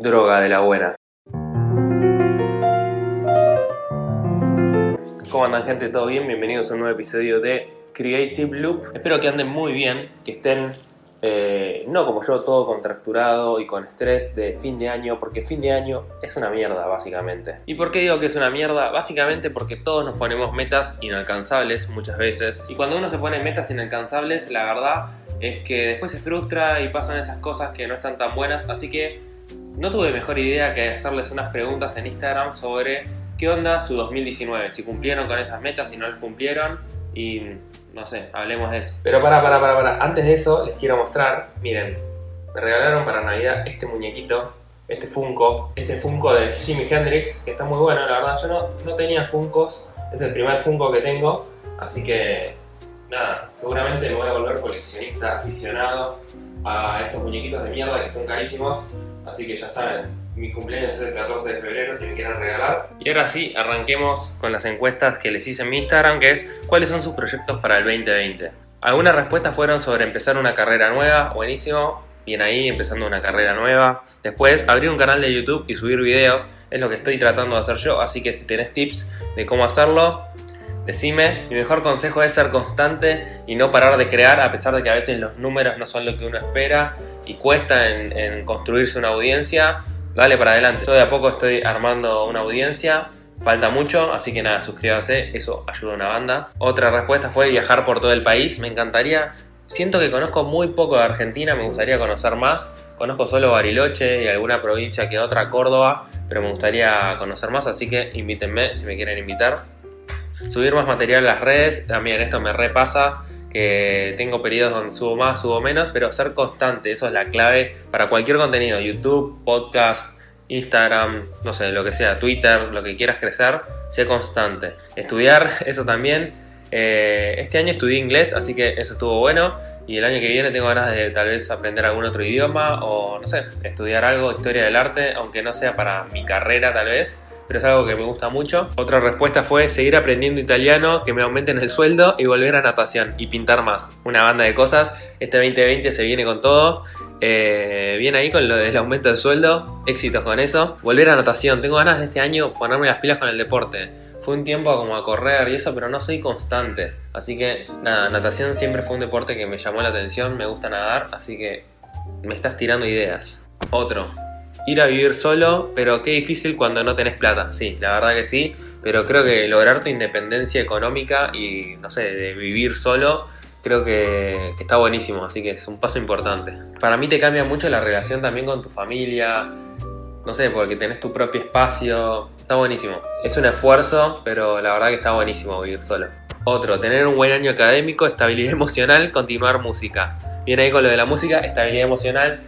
droga de la buena. ¿Cómo andan gente? ¿Todo bien? Bienvenidos a un nuevo episodio de Creative Loop. Espero que anden muy bien, que estén eh, no como yo, todo contracturado y con estrés de fin de año, porque fin de año es una mierda, básicamente. ¿Y por qué digo que es una mierda? Básicamente porque todos nos ponemos metas inalcanzables muchas veces. Y cuando uno se pone metas inalcanzables, la verdad es que después se frustra y pasan esas cosas que no están tan buenas. Así que no tuve mejor idea que hacerles unas preguntas en Instagram sobre qué onda su 2019, si cumplieron con esas metas, si no las cumplieron y no sé, hablemos de eso. Pero para, para, para, para. Antes de eso, les quiero mostrar. Miren, me regalaron para Navidad este muñequito, este Funko, este Funko de Jimi Hendrix, que está muy bueno, la verdad. Yo no, no tenía Funkos, es el primer Funko que tengo, así que nada, seguramente me voy a volver coleccionista aficionado a estos muñequitos de mierda que son carísimos, así que ya saben, mi cumpleaños es el 14 de febrero si me quieren regalar. Y ahora sí, arranquemos con las encuestas que les hice en mi Instagram, que es cuáles son sus proyectos para el 2020. Algunas respuestas fueron sobre empezar una carrera nueva, buenísimo, bien ahí, empezando una carrera nueva. Después, abrir un canal de YouTube y subir videos, es lo que estoy tratando de hacer yo, así que si tenés tips de cómo hacerlo, decime. Mi mejor consejo es ser constante y no parar de crear, a pesar de que a veces los números no son lo que uno espera y cuesta en, construirse una audiencia dale para adelante. Yo de a poco estoy armando una audiencia. Falta mucho, así que nada, suscríbanse, eso ayuda a una banda. Otra respuesta fue viajar por todo el país. Me encantaría. Siento que conozco muy poco de Argentina, me gustaría conocer más. Conozco solo Bariloche y alguna provincia que otra, Córdoba, pero me gustaría conocer más, así que invítenme si me quieren invitar. Subir más material en las redes, también esto me repasa que tengo periodos donde subo más, subo menos, pero ser constante, eso es la clave para cualquier contenido, YouTube, podcast, Instagram, no sé, lo que sea, Twitter, lo que quieras crecer, sé constante. Estudiar, eso también. Eh, este año estudié inglés, así que eso estuvo bueno. Y el año que viene tengo ganas de tal vez aprender algún otro idioma o, no sé, estudiar algo, historia del arte, aunque no sea para mi carrera tal vez pero es algo que me gusta mucho. Otra respuesta fue seguir aprendiendo italiano, que me aumenten el sueldo y volver a natación y pintar más. Una banda de cosas. Este 2020 se viene con todo. Eh, bien ahí con lo del aumento del sueldo. Éxitos con eso. Volver a natación. Tengo ganas de este año ponerme las pilas con el deporte. Fue un tiempo como a correr y eso, pero no soy constante. Así que nada, natación siempre fue un deporte que me llamó la atención. Me gusta nadar, así que me estás tirando ideas. Otro, ir a vivir solo, pero qué difícil cuando no tenés plata. Sí, la verdad que sí, pero creo que lograr tu independencia económica y, no sé, de vivir solo, creo que, está buenísimo, así que es un paso importante. Para mí te cambia mucho la relación también con tu familia, no sé, porque tenés tu propio espacio, está buenísimo. Es un esfuerzo, pero la verdad que está buenísimo vivir solo. Otro, tener un buen año académico, estabilidad emocional, continuar música. Viene ahí con lo de la música, estabilidad emocional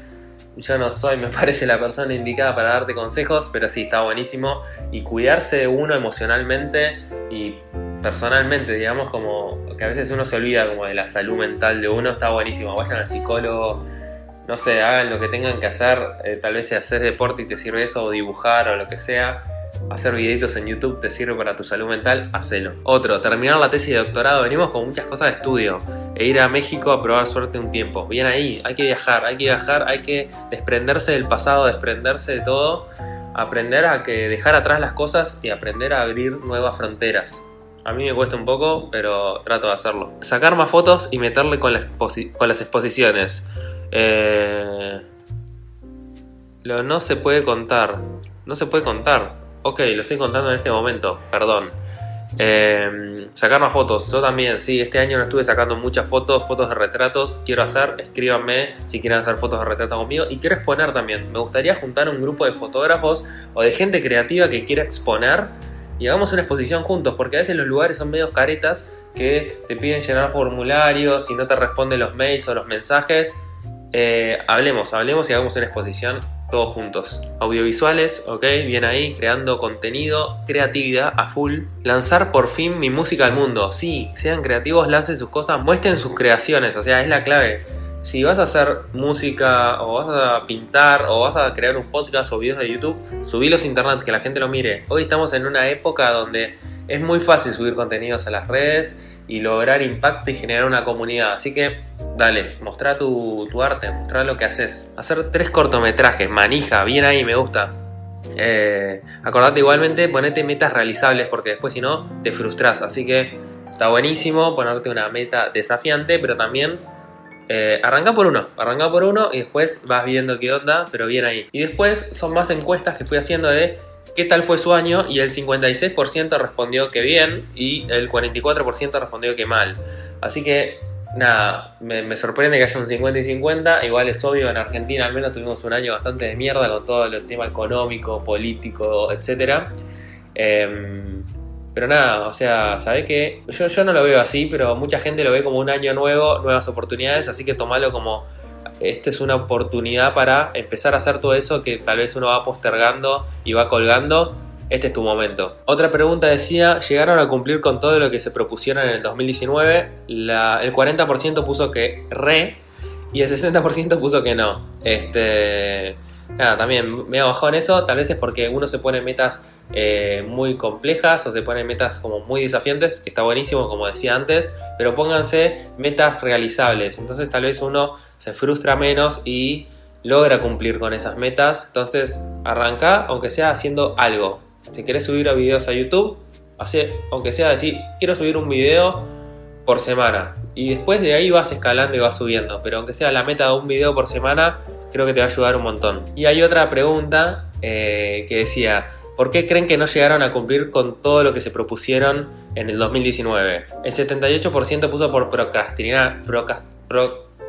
yo no soy, me parece, la persona indicada para darte consejos, pero sí, está buenísimo. Y cuidarse de uno emocionalmente y personalmente, digamos, como que a veces uno se olvida como de la salud mental de uno, está buenísimo. Vayan al psicólogo, no sé, hagan lo que tengan que hacer. Eh, tal vez si haces deporte y te sirve eso, o dibujar o lo que sea hacer videitos en YouTube te sirve para tu salud mental, hacelo. Otro, terminar la tesis de doctorado. Venimos con muchas cosas de estudio. E ir a México a probar suerte un tiempo. Bien ahí, hay que viajar, hay que viajar, hay que desprenderse del pasado, desprenderse de todo. Aprender a que dejar atrás las cosas y aprender a abrir nuevas fronteras. A mí me cuesta un poco, pero trato de hacerlo. Sacar más fotos y meterle con, las exposiciones. Eh, lo no se puede contar. No se puede contar. Ok, lo estoy contando en este momento, perdón. Eh, sacar más fotos, yo también, sí, este año no estuve sacando muchas fotos, fotos de retratos, quiero hacer, escríbanme si quieren hacer fotos de retrato conmigo. Y quiero exponer también, me gustaría juntar un grupo de fotógrafos o de gente creativa que quiera exponer y hagamos una exposición juntos, porque a veces los lugares son medio caretas que te piden llenar formularios y no te responden los mails o los mensajes, eh, hablemos, hablemos y hagamos una exposición todos juntos. Audiovisuales, ok, bien ahí, creando contenido, creatividad a full. Lanzar por fin mi música al mundo. Sí, sean creativos, lancen sus cosas, muestren sus creaciones, o sea, es la clave. Si vas a hacer música o vas a pintar o vas a crear un podcast o videos de YouTube, subilos a internet, que la gente lo mire. Hoy estamos en una época donde es muy fácil subir contenidos a las redes y lograr impacto y generar una comunidad. Así que dale, mostrá tu, arte, mostrá lo que haces. Hacer tres cortometrajes, manija, bien ahí, me gusta. Eh, acordate igualmente, ponete metas realizables porque después si no te frustras. Así que está buenísimo ponerte una meta desafiante, pero también eh, arranca por uno, arranca por uno y después vas viendo qué onda, pero bien ahí. Y después son más encuestas que fui haciendo de qué tal fue su año y el 56% respondió que bien y el 44% respondió que mal. Así que nada, me, sorprende que haya un 50 y 50. Igual es obvio, en Argentina al menos tuvimos un año bastante de mierda con todo el tema económico, político, etc. Em, pero nada, o sea, ¿sabes qué? Yo, yo no lo veo así, pero mucha gente lo ve como un año nuevo, nuevas oportunidades, así que tomalo como esta es una oportunidad para empezar a hacer todo eso que tal vez uno va postergando y va colgando este es tu momento. Otra pregunta decía, ¿llegaron a cumplir con todo lo que se propusieron en el 2019? el 40% puso que re y el 60% puso que no. Este, nada, también me bajó en eso, tal vez es porque uno se pone metas eh, muy complejas o se pone metas como muy desafiantes, que está buenísimo como decía antes, pero pónganse metas realizables, entonces tal vez uno se frustra menos y logra cumplir con esas metas, entonces arranca aunque sea haciendo algo, si querés subir a videos a YouTube, así, aunque sea decir, quiero subir un video por semana. Y después de ahí vas escalando y vas subiendo. Pero aunque sea la meta de un video por semana, creo que te va a ayudar un montón. Y hay otra pregunta eh, que decía, ¿por qué creen que no llegaron a cumplir con todo lo que se propusieron en el 2019? El 78% puso por procrastinar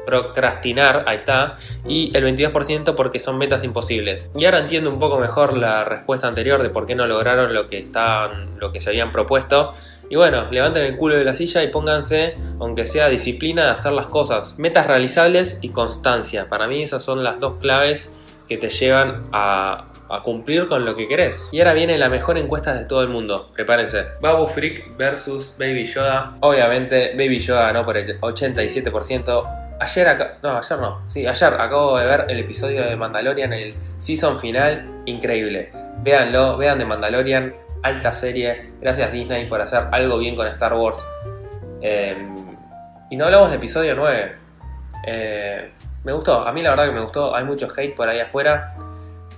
procrastinar, ahí está, y el 22% porque son metas imposibles. Y ahora entiendo un poco mejor la respuesta anterior de por qué no lograron lo que estaban, lo que se habían propuesto. Y bueno, levanten el culo de la silla y pónganse, aunque sea disciplina, de hacer las cosas. Metas realizables y constancia. Para mí esas son las dos claves que te llevan a, a cumplir con lo que querés. Y ahora viene la mejor encuesta de todo el mundo. Prepárense. Babu Freak versus Baby Yoda. Obviamente Baby Yoda ganó por el 87%. Ayer acá, no, ayer no, sí, ayer acabo de ver el episodio de Mandalorian, el season final, increíble. Véanlo, vean de Mandalorian, alta serie. Gracias Disney por hacer algo bien con Star Wars. Em, y no hablamos de episodio 9. Eh, me gustó, a mí la verdad que me gustó, hay mucho hate por ahí afuera.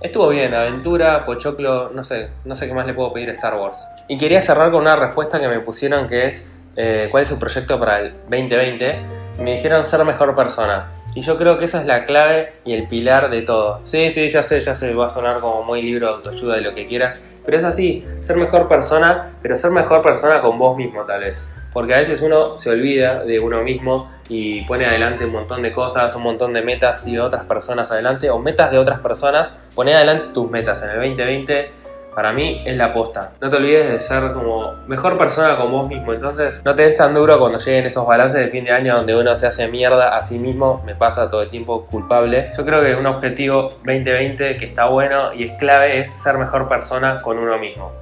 Estuvo bien, aventura, pochoclo, no sé, no sé qué más le puedo pedir a Star Wars. Y quería cerrar con una respuesta que me pusieron que es eh, cuál es su proyecto para el 2020 me dijeron ser mejor persona. Y yo creo que esa es la clave y el pilar de todo. Sí, sí, ya sé, ya sé, va a sonar como muy libro de autoayuda y lo que quieras. Pero es así, ser mejor persona, pero ser mejor persona con vos mismo tal vez. Porque a veces uno se olvida de uno mismo y pone adelante un montón de cosas, un montón de metas y de otras personas adelante, o metas de otras personas. Pone adelante tus metas en el 2020 para mí es la aposta. No te olvides de ser como mejor persona con vos mismo. Entonces, no te des tan duro cuando lleguen esos balances de fin de año donde uno se hace mierda a sí mismo. Me pasa todo el tiempo culpable. Yo creo que un objetivo 2020 que está bueno y es clave es ser mejor persona con uno mismo.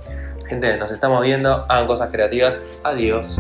Gente, nos estamos viendo. Hagan cosas creativas. Adiós.